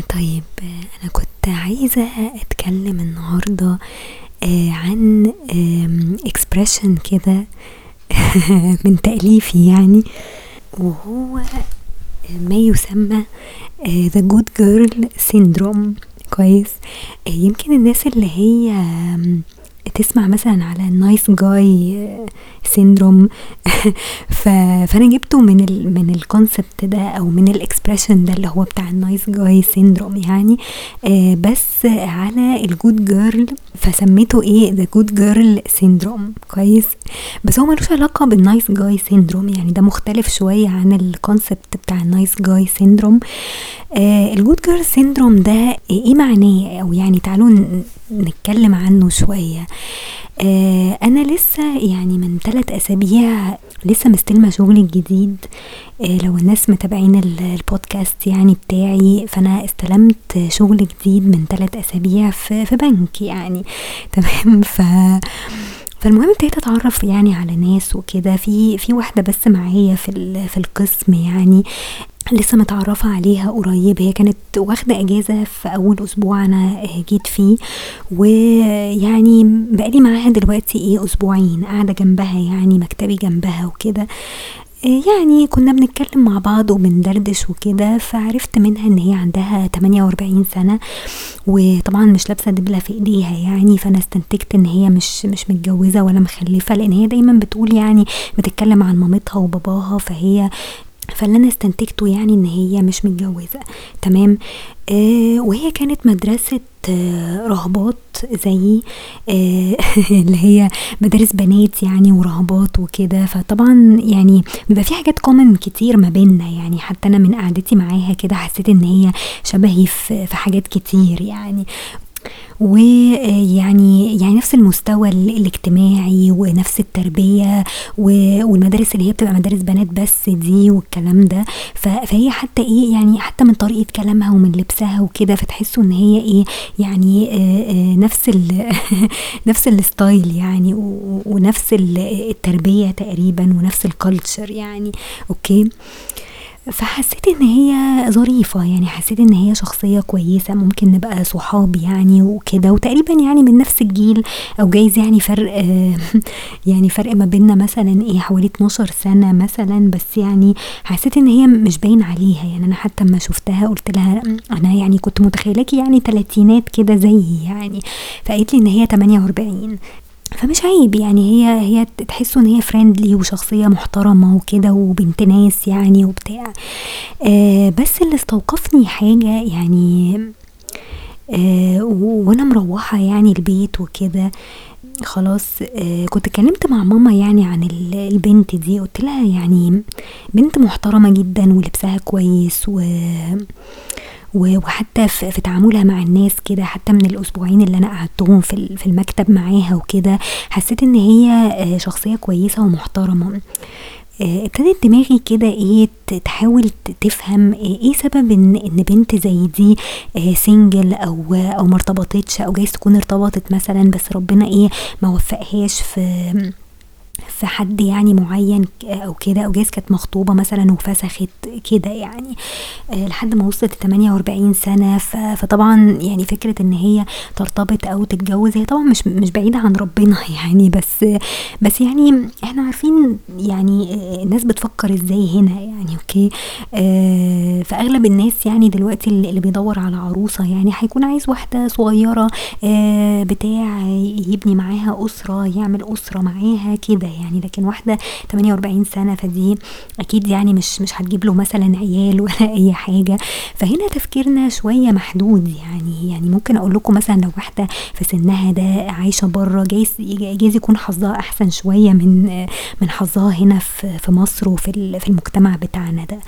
طيب أنا كنت عايزة أتكلم النهاردة آه، عن expression كده من تأليفي يعني. وهو ما يسمى آه، the good girl syndrome. كويس. آه، يمكن الناس اللي هي تسمع مثلا على nice guy syndrome فأنا جبته من ال من ال concept ده أو من ال expression ده اللي هو بتاع ال nice guy syndrome يعني. آه بس على ال good girl فسميته إيه؟ the good girl syndrome كويس؟ بس هو ملوش علاقة بال nice guy syndrome يعني ده مختلف شوية عن ال concept بتاع ال nice guy syndrome ال good girl syndrome ده إيه معناه؟ أو يعني تعالوا نتكلم عنه شوية. آه أنا لسه يعني من ثلاث أسابيع لسه مستلمة شغل جديد. آه لو الناس متابعين البودكاست يعني بتاعي فأنا استلمت شغل جديد من ثلاث أسابيع في, في بنك يعني. تمام؟ ف فالمهم ابتديت اتعرف يعني على ناس وكده. في في واحدة بس معايا في في القسم يعني لسه متعرفة عليها قريب. هي كانت واخدة إجازة في أول أسبوع أنا جيت فيه. ويعني بقالي معاها دلوقتي إيه أسبوعين قاعدة جنبها يعني مكتبي جنبها وكده. يعني كنا بنتكلم مع بعض وبندردش وكده فعرفت منها إن هي عندها 48 سنة وطبعا مش لابسة دبلة في إيديها يعني فأنا استنتجت إن هي مش مش متجوزة ولا مخلفة لأن هي دايما بتقول يعني بتتكلم عن مامتها وباباها فهي فاللي أنا استنتجته يعني إن هي مش متجوزة. تمام؟ آه وهي كانت مدرسة رهبات زيي آه اللي هي مدارس بنات يعني ورهبات وكده. فطبعا يعني بيبقى في حاجات كومن كتير ما بيننا يعني. حتى أنا من قعدتي معاها كده حسيت إن هي شبهي في حاجات كتير يعني. ويعني يعني نفس المستوى الاجتماعي ونفس التربية والمدارس اللي هي بتبقى مدارس بنات بس دي والكلام ده. فهي حتى إيه يعني حتى من طريقة كلامها ومن لبسها وكده فتحسوا إن هي إيه يعني نفس ال نفس ال style يعني ونفس التربية تقريبا ونفس ال culture يعني. أوكي؟ فحسيت إن هي ظريفة يعني حسيت إن هي شخصية كويسة ممكن نبقى صحاب يعني وكده. وتقريبا يعني من نفس الجيل أو جايز يعني فرق يعني فرق ما بيننا مثلا إيه حوالي 12 سنة مثلا. بس يعني حسيت إن هي مش باين عليها يعني أنا حتى اما شفتها قلت لها أنا يعني كنت متخيلاكي يعني تلاتينات كده زيي يعني. فقالت لي إن هي 48 فمش عيب يعني هي هي تحسوا إن هي فريندلي وشخصية محترمة وكده وبنت ناس يعني وبتاع. آه بس اللي استوقفني حاجة يعني آه وأنا مروحة يعني البيت وكده خلاص آه كنت اتكلمت مع ماما يعني عن البنت دي قلت لها يعني بنت محترمة جدا ولبسها كويس و وحتى في تعاملها مع الناس كده حتى من الأسبوعين اللي أنا قعدتهم في المكتب معاها وكده حسيت إن هي شخصية كويسة ومحترمة. ابتدت دماغي كده إيه تحاول تفهم إيه سبب ان إن بنت زي دي سنجل أو أو ما ارتبطتش أو جايز تكون ارتبطت مثلا بس ربنا إيه ما وفقهاش في في حد يعني معين أو كده أو جايز كانت مخطوبة مثلا وفسخت كده يعني أه لحد ما وصلت 48 سنة. فطبعا يعني فكرة إن هي ترتبط أو تتجوز هي طبعا مش مش بعيدة عن ربنا يعني بس بس يعني إحنا عارفين يعني الناس بتفكر إزاي هنا يعني أوكي؟ أه فأغلب الناس يعني دلوقتي اللي بيدور على عروسة يعني هيكون عايز واحدة صغيرة أه بتاع يبني معاها أسرة يعمل أسرة معاها كده يعني لكن واحدة 48 سنة فدي أكيد يعني مش مش هتجيب له مثلا عيال ولا أي حاجة. فهنا تفكيرنا شوية محدود يعني يعني ممكن أقول لكم مثلا لو واحدة في سنها ده عايشة بره جايز جايز يكون حظها أحسن شوية من من حظها هنا في في مصر وفي في المجتمع بتاعنا ده.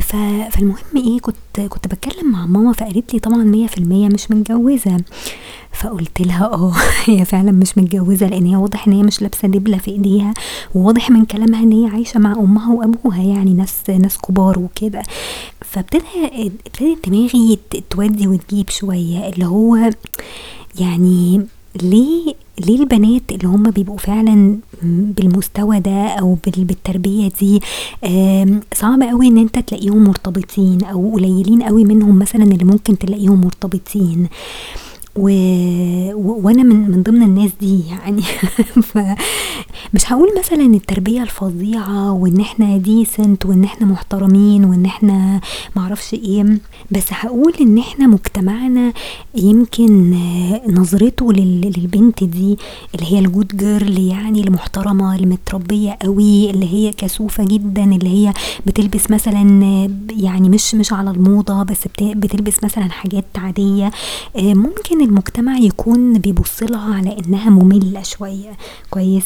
فالمهم إيه كنت كنت بتكلم مع ماما فقالت لي طبعا مية في المية مش متجوزة. فقلت لها آه هي فعلا مش متجوزة لأن هي واضح إن هي مش لابسة دبلة في إيديها وواضح من كلامها إن هي عايشة مع أمها وأبوها يعني ناس ناس كبار وكده. فابتدى ابتدت دماغي تودي وتجيب شوية اللي هو يعني ليه ليه البنات اللي هم بيبقوا فعلا بالمستوى ده أو بالتربية دي صعب قوي إن أنت تلاقيهم مرتبطين أو قليلين قوي منهم مثلا اللي ممكن تلاقيهم مرتبطين. و... و... وأنا من من ضمن الناس دي يعني. ف مش هقول مثلا التربية الفظيعة وإن إحنا ديسنت وإن إحنا محترمين وإن إحنا معرفش إيه بس هقول إن إحنا مجتمعنا يمكن نظرته لل... للبنت دي اللي هي الجود جيرل يعني المحترمة المتربية قوي اللي هي كسوفة جدا اللي هي بتلبس مثلا يعني مش مش على الموضة بس بتلبس مثلا حاجات عادية ممكن المجتمع يكون بيبص لها على إنها مملة شوية. كويس؟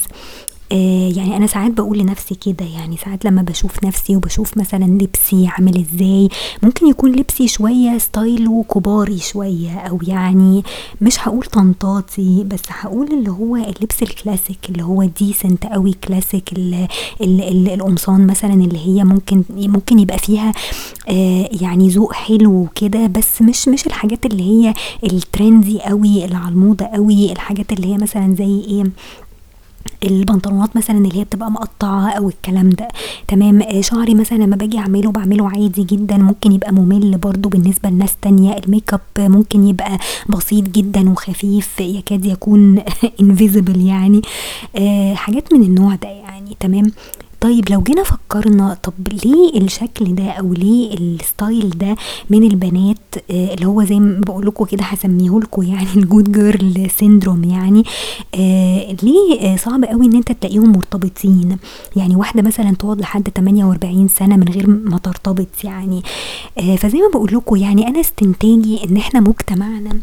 آه يعني أنا ساعات بقول لنفسي كده يعني ساعات لما بشوف نفسي وبشوف مثلا لبسي عامل إزاي ممكن يكون لبسي شوية style ه كباري شوية أو يعني مش هقول طنطاطي بس هقول اللي هو اللبس الكلاسيك اللي هو decent قوي كلاسيك القمصان مثلا اللي هي ممكن ممكن يبقى فيها آه يعني ذوق حلو كده بس مش مش الحاجات اللي هي ال trendy قوي اللي على الموضه قوي الحاجات اللي هي مثلا زي إيه البنطلونات مثلا اللي هي بتبقى مقطعة أو الكلام ده. تمام؟ آه، شعري مثلا لما باجي أعمله بعمله عادي جدا. ممكن يبقى ممل برضو بالنسبة لناس تانية. ال make up ممكن يبقى بسيط جدا وخفيف يكاد يكون invisible يعني. آه حاجات من النوع ده يعني. تمام؟ طيب لو جينا فكرنا طب ليه الشكل ده أو ليه ال style ده من البنات؟ آه اللي هو زي ما بقول لكم كده هسميه لكم يعني ال good girl syndrome يعني. آه ليه صعب قوي إن أنت تلاقيهم مرتبطين؟ يعني واحدة مثلا تقعد لحد 48 سنة من غير ما ترتبط يعني. آه فزي ما بقول لكم يعني أنا استنتاجي إن إحنا مجتمعنا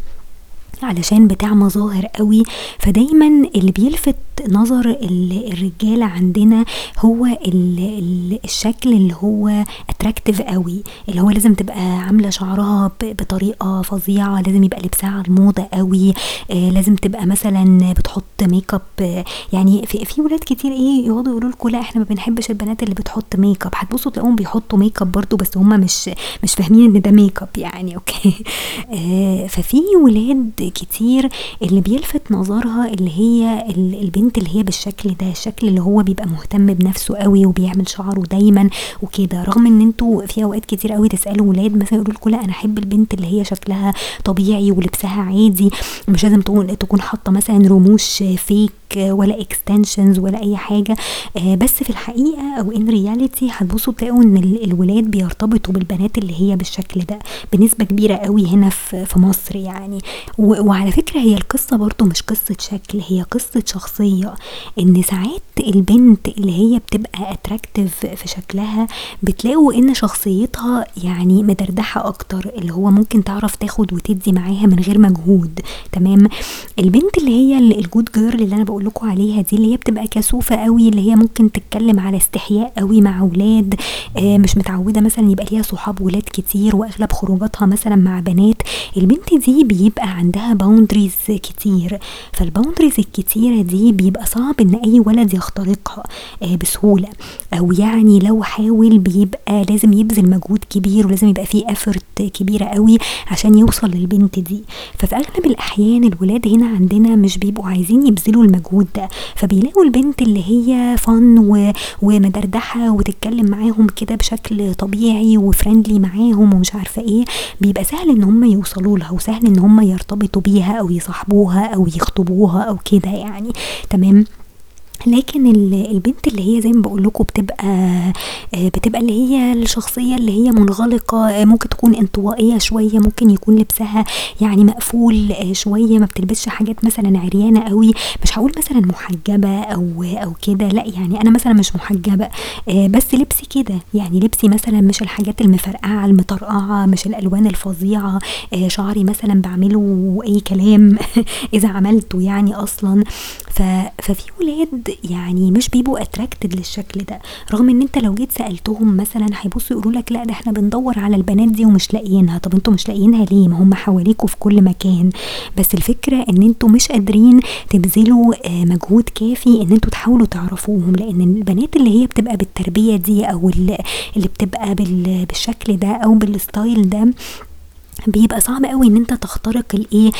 علشان بتاع مظاهر قوي. فدايما اللي بيلفت نظر الرجالة عندنا هو ال ال الشكل اللي هو اتراكتيف قوي اللي هو لازم تبقى عاملة شعرها بطريقة فظيعة لازم يبقى لبسها على الموضة قوي آه لازم تبقى مثلا بتحط make up يعني في, في ولاد كتير إيه يقعدوا يقولوا لكم لا إحنا ما بنحبش البنات اللي بتحط make up هتبصوا تلاقوهم بيحطوا make up برضو بس هم مش مش فاهمين إن ده make up يعني okay آه ففي ولاد كتير اللي بيلفت نظرها اللي هي البنت اللي هي بالشكل ده الشكل اللي هو بيبقى مهتم بنفسه قوي وبيعمل شعره دايما وكده. رغم إن أنتوا في أوقات كتير قوي تسألوا ولاد مثلا يقولوا لكم لا أنا أحب البنت اللي هي شكلها طبيعي ولبسها عادي مش لازم تكون حاطة مثلا رموش fake ولا extensions ولا أي حاجة آه، بس في الحقيقة أو in reality هتبصوا تلاقوا إن الولاد بيرتبطوا بالبنات اللي هي بالشكل ده بنسبة كبيرة قوي هنا في مصر يعني. وعلى فكرة هي القصة برضو مش قصة شكل هي قصة شخصية. إن ساعات البنت اللي هي بتبقى attractive في شكلها بتلاقوا إن شخصيتها يعني مدردحة أكتر اللي هو ممكن تعرف تاخد وتدي معاها من غير مجهود تمام؟ البنت اللي هي ال good girl اللي أنا بقول لكم عليها دي اللي هي بتبقى كسوفة قوي اللي هي ممكن تتكلم على استحياء قوي مع أولاد آه مش متعودة مثلا يبقى ليها صحاب ولاد كتير وأغلب خروجاتها مثلا مع بنات. البنت دي بيبقى عندها boundaries كتير. فال boundaries الكتيرة دي بيبقى صعب إن أي ولد يخترقها آه بسهولة. أو يعني لو حاول بيبقى لازم يبذل مجهود كبير ولازم يبقى فيه effort كبيرة قوي عشان يوصل للبنت دي. ففي أغلب الأحيان الولاد هنا عندنا مش بيبقوا عايزين يبذلوا المجهود ده فبيلاقوا البنت اللي هي فن و... ومدردحة وتتكلم معاهم كده بشكل طبيعي وفريندلي معاهم ومش عارفة إيه بيبقى سهل ان هم يوصلوا لها وسهل ان هم يرتبطوا بيها أو يصاحبوها أو يخطبوها أو كده يعني. تمام؟ لكن البنت اللي هي زي ما بقول لكم بتبقى آه، بتبقى اللي هي الشخصية اللي هي منغلقة آه، ممكن تكون انطوائية شوية ممكن يكون لبسها يعني مقفول آه، شوية ما بتلبسش حاجات مثلا عريانة قوي مش هقول مثلا محجبة أو أو كده لأ يعني أنا مثلا مش محجبة بس لبسي كده يعني لبسي مثلا مش الحاجات المفرقعة المطرقعة مش الألوان الفظيعة شعري مثلا بعمله أي كلام إذا عملته يعني أصلا. ففي ولاد يعني مش بيبقوا attracted للشكل ده. رغم إن أنت لو جيت سألتهم مثلا هيبصوا يقولوا لك لا ده إحنا بندور على البنات دي ومش لاقيينها. طب أنتوا مش لاقيينها ليه؟ ما هم حواليكوا في كل مكان. بس الفكرة إن أنتوا مش قادرين تبذلوا آه، مجهود كافي إن أنتوا تحاولوا تعرفوهم. لأن البنات اللي هي بتبقى بالتربية دي أو اللي بتبقى بالشكل ده أو بال style ده بيبقى صعب قوي إن أنت تخترق الايه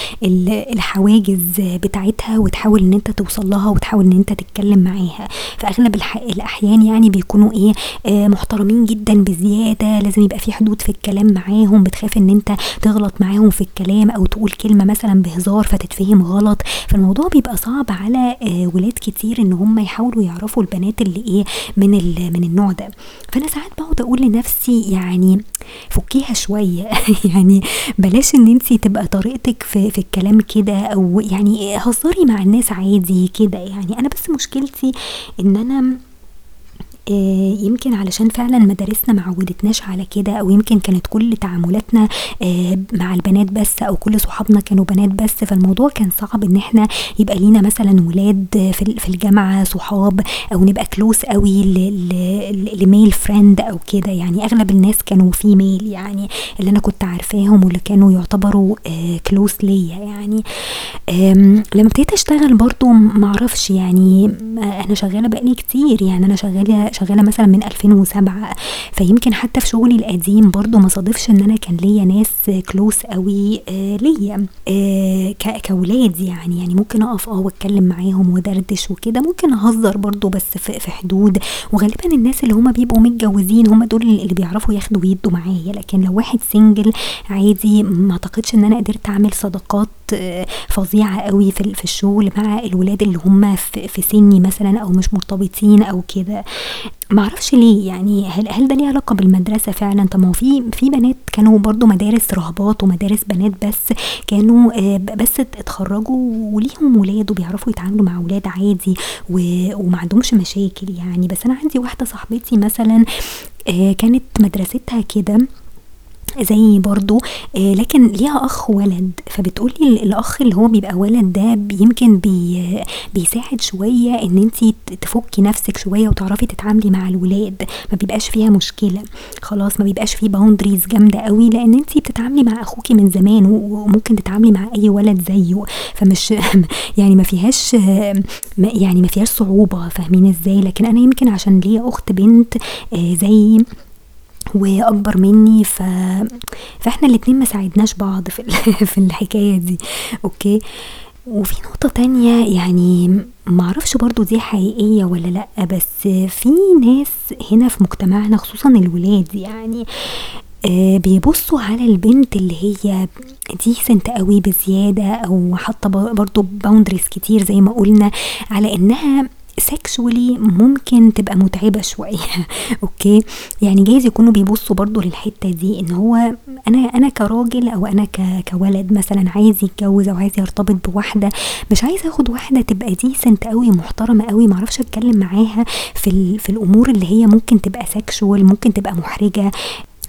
الحواجز بتاعتها وتحاول إن أنت توصل لها وتحاول إن أنت تتكلم معاها. في أغلب الأحيان يعني بيكونوا إيه آه محترمين جدا بزيادة لازم يبقى في حدود في الكلام معاهم بتخاف إن أنت تغلط معاهم في الكلام أو تقول كلمة مثلا بهزار فتتفهم غلط. فالموضوع بيبقى صعب على آه ولاد كتير إن هم يحاولوا يعرفوا البنات اللي إيه من من النوع ده. فأنا ساعات بقعد أقول لنفسي يعني فكيها شوية. يعني بلاش إن انت تبقى طريقتك في, في الكلام كده أو يعني هزري مع الناس عادي كده يعني. أنا بس مشكلتي إن أنا يمكن علشان فعلا مدارسنا ما عودتناش على كده أو يمكن كانت كل تعاملاتنا آه، مع البنات بس أو كل صحابنا كانوا بنات بس فالموضوع كان صعب إن إحنا يبقى لينا مثلا ولاد في الجامعة صحاب أو نبقى كلوس قوي لميل فريند أو كده. يعني أغلب الناس كانوا في ميل يعني اللي أنا كنت عارفاهم واللي كانوا يعتبروا كلوس آه، ليا يعني. لما ابتديت أشتغل برضو معرفش يعني أنا شغالة بقالي كتير يعني أنا شغالة شغالة مثلا من 2007 فيمكن حتى في شغلي القديم برضو ما صادفش إن أنا كان ليا ناس كلوس قوي آه ليا آه كولاد يعني. يعني ممكن أقف آه وأتكلم معاهم ودردش وكده ممكن أهزر برضو بس في, حدود. وغالبا الناس اللي هما بيبقوا متجوزين هما دول اللي بيعرفوا ياخدوا ويدوا معايا. لكن لو واحد سنجل عادي ما أعتقدش إن أنا قدرت أعمل صداقات آه، فظيعة قوي في, الشغل مع الولاد اللي هم في سني مثلا أو مش مرتبطين أو كده. معرفش ليه يعني هل, هل ده ليه علاقة بالمدرسة فعلا؟ طب ما هو في في بنات كانوا برضو مدارس رهبات ومدارس بنات بس كانوا آه، بس اتخرجوا وليهم ولاد وبيعرفوا يتعاملوا مع ولاد عادي وما عندهمش مشاكل يعني. بس أنا عندي واحدة صاحبتي مثلا آه، كانت مدرستها كده زي برضو آه لكن ليها أخ ولد. فبتقولي الأخ اللي هو بيبقى ولد ده يمكن بي بيساعد شوية إن انت تفكي نفسك شوية وتعرفي تتعاملي مع الولاد. ما بيبقاش فيها مشكلة. خلاص ما بيبقاش فيه boundaries جامدة قوي لأن انت بتتعاملي مع أخوكي من زمان وممكن تتعاملي مع أي ولد زيه. فمش يعني ما فيهاش يعني ما فيهاش صعوبة. فاهمين إزاي؟ لكن أنا يمكن عشان ليا أخت بنت آه زي وأكبر مني ف... فإحنا الاتنين ما ساعدناش بعض في, في الحكاية دي أوكي؟ وفي نقطة تانية يعني معرفش برضو دي حقيقية ولا لأ بس في ناس هنا في مجتمعنا خصوصا الولاد يعني آه بيبصوا على البنت اللي هي decent قوي بزيادة أو حاطة برضو boundaries كتير زي ما قلنا على إنها sexually ممكن تبقى متعبة شوية. okay؟ يعني جايز يكونوا بيبصوا برضو للحتة دي إن هو أنا أنا كراجل أو أنا كولد مثلا عايز يتجوز أو عايز يرتبط بواحدة مش عايز آخد واحدة تبقى decent قوي محترمة قوي معرفش أتكلم معاها في, في الأمور اللي هي ممكن تبقى sexual ممكن تبقى محرجة.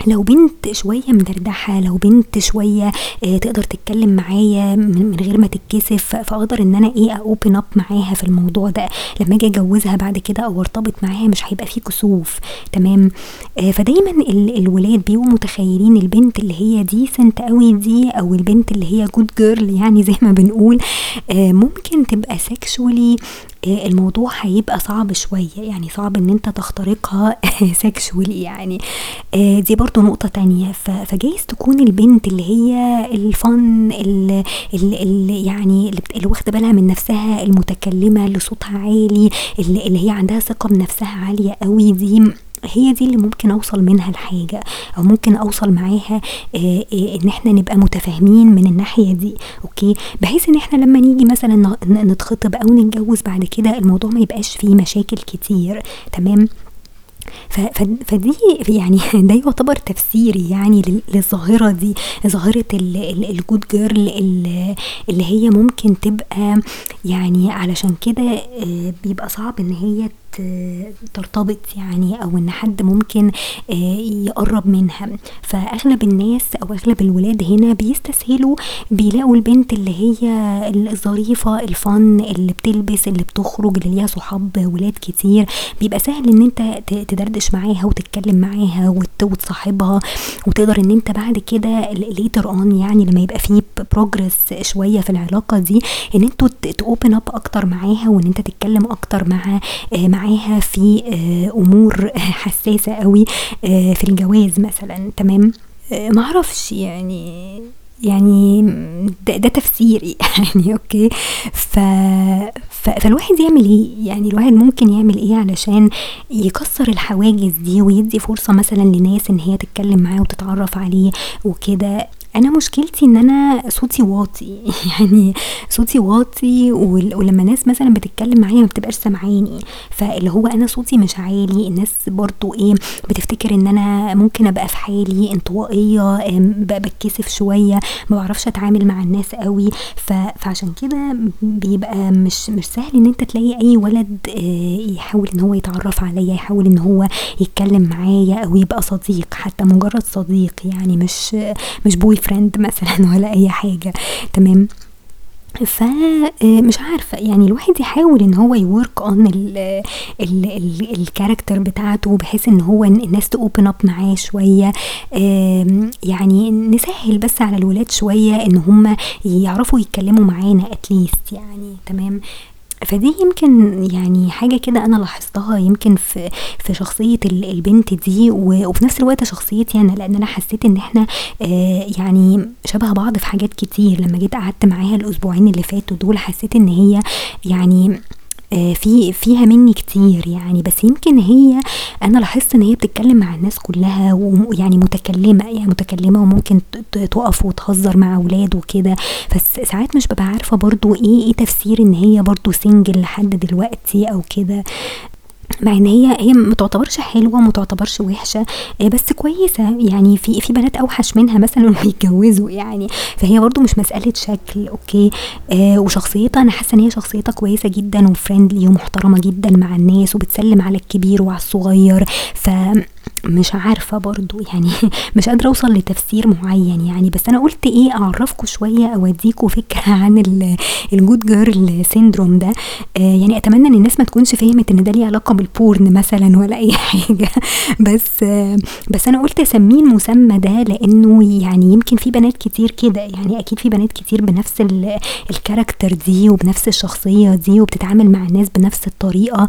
لو بنت شوية مدردحة لو بنت شوية آه تقدر تتكلم معايا من غير ما تتكسف فأقدر إن أنا إيه open up معاها في الموضوع ده. لما أجي أجوزها بعد كده أو أرتبط معاها مش هيبقى فيه كسوف. تمام؟ آه فدايما الولاد بيبقوا متخيلين البنت اللي هي decent قوي دي أو البنت اللي هي good girl يعني زي ما بنقول آه ممكن تبقى آه، الموضوع هيبقى صعب شوية. يعني صعب إن أنت تخترقها sexually يعني. آه، دي برضو نقطة تانية. فجايز تكون البنت اللي هي الفن اللي, اللي يعني اللي واخدة بالها من نفسها المتكلمة اللي صوتها عالي اللي هي عندها ثقة بنفسها عالية قوي دي هي دي اللي ممكن أوصل منها لحاجه أو ممكن أوصل معاها آه، إن إحنا نبقى متفاهمين من الناحية دي أوكي؟ بحيث إن إحنا لما نيجي مثلا نتخطب أو نتجوز بعد كده الموضوع ما يبقاش فيه مشاكل كتير تمام؟ فدي يعني ده يعتبر تفسيري يعني للظاهرة دي ظاهرة الجود جيرل اللي هي ممكن تبقى يعني علشان كده آه، بيبقى صعب إن هي ترتبط يعني أو إن حد ممكن آه، يقرب منها. فأغلب الناس أو أغلب الولاد هنا بيستسهلوا بيلاقوا البنت اللي هي الظريفة الفن اللي بتلبس اللي بتخرج اللي ليها صحاب ولاد كتير. بيبقى سهل إن أنت تدردش معاها وتتكلم معاها وتصاحبها. وتقدر إن أنت بعد كده later on يعني لما يبقى فيه progress شوية في العلاقة دي إن أنتوا ت open up أكتر معاها وإن أنت تتكلم أكتر مع مع معاها في آه، أمور حساسة قوي آه، في الجواز مثلا. تمام؟ آه، معرفش يعني يعني ده, ده تفسيري يعني أوكي؟ ف... ف... فالواحد يعمل إيه؟ يعني الواحد ممكن يعمل إيه علشان يكسر الحواجز دي ويدي فرصة مثلا لناس إن هي تتكلم معاه وتتعرف عليه وكده؟ أنا مشكلتي إن أنا صوتي واطي. يعني صوتي واطي ولما ناس مثلا بتتكلم معايا ما بتبقاش سامعاني. فاللي هو أنا صوتي مش عالي. الناس برضو إيه بتفتكر إن أنا ممكن أبقى في حالي انطوائية بتكسف شوية ما بعرفش أتعامل مع الناس قوي. فعشان كده بيبقى مش مش سهل إن أنت تلاقي أي ولد آه، يحاول إن هو يتعرف عليا يحاول إن هو يتكلم معايا أو يبقى صديق حتى مجرد صديق. يعني مش مش boyfriend مثلا ولا أي حاجة. تمام؟ فمش عارفة يعني الواحد يحاول إن هو يwork on ال character بتاعته بحيث إن هو الناس ت open up معاه شوية. يعني نسهل بس على الولاد شوية إن هم يعرفوا يتكلموا معانا اتليست يعني. تمام؟ فدي يمكن يعني حاجة كده أنا لاحظتها يمكن في في شخصية البنت دي وفي نفس الوقت شخصيتي أنا لأن أنا حسيت إن إحنا آه يعني شبه بعض في حاجات كتير. لما جيت قعدت معاها الأسبوعين اللي فاتوا دول حسيت إن هي يعني في فيها مني كتير يعني. بس يمكن هي أنا لاحظت إن هي بتتكلم مع الناس كلها ويعني متكلمة يعني متكلمة وممكن تقف وتهزر مع أولاد وكده. بس ساعات مش ببقى عارفة برضو إيه إيه تفسير إن هي برضو single لحد دلوقتي أو كده. مع ان هي هي ما تعتبرش حلوة وما تعتبرش وحشة آه، بس كويسة. يعني في في بنات أوحش منها مثلا وبيتجوزوا يعني. فهي برضو مش مسألة شكل أوكي؟ آه وشخصيتها أنا حاسة إن هي شخصيتها كويسة جدا و friendly ومحترمة جدا مع الناس وبتسلم على الكبير وعلى الصغير. ف مش عارفة برضو يعني مش قادرة أوصل لتفسير معين يعني بس أنا قلت إيه اعرفكم شوية اوديكم فكرة عن ال good girl syndrome ده. آه يعني أتمنى إن الناس ما تكونش فهمت إن ده ليه علاقة بال porn مثلا ولا أي حاجة. بس آه بس أنا قلت أسميه المسمى ده لأنه يعني يمكن في بنات كتير كده يعني أكيد في بنات كتير بنفس ال character دي وبنفس الشخصية دي وبتتعامل مع الناس بنفس الطريقة.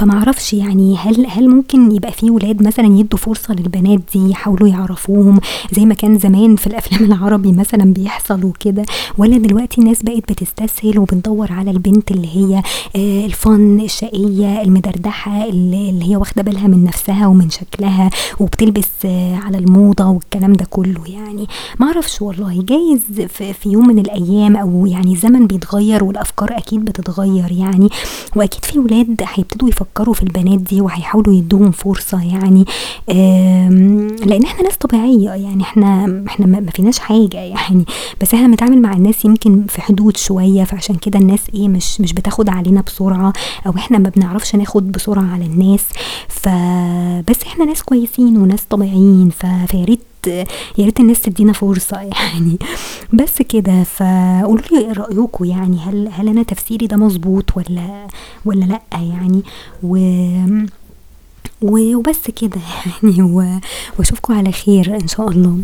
فما أعرفش يعني هل هل ممكن يبقى في ولاد مثلا يدوا فرصة للبنات دي يحاولوا يعرفوهم زي ما كان زمان في الأفلام العربي مثلا بيحصل وكده؟ ولا دلوقتي الناس بقت بتستسهل وبتدور على البنت اللي هي آه، الفن الشقية المدردحة اللي هي واخدة بالها من نفسها ومن شكلها وبتلبس آه، على الموضة والكلام ده كله يعني؟ ما أعرفش والله. جايز في يوم من الأيام أو يعني الزمن بيتغير والأفكار أكيد بتتغير يعني وأكيد في ولاد هيبتدوا هيفكروا في البنات دي وهيحاولوا يدوهم فرصة يعني لأن إحنا ناس طبيعية يعني إحنا إحنا ما فيناش حاجة يعني. بس إحنا بنتعامل مع الناس يمكن في حدود شوية فعشان كده الناس إيه مش مش بتاخد علينا بسرعة أو إحنا ما بنعرفش ناخد بسرعة على الناس. فبس إحنا ناس كويسين وناس طبيعيين فيا ريت يا ريت الناس تدينا فرصة يعني. بس كده فقولوا لي رايكم يعني هل هل أنا تفسيري ده مظبوط ولا ولا لأ يعني؟ و وبس كده يعني واشوفكم على خير إن شاء الله.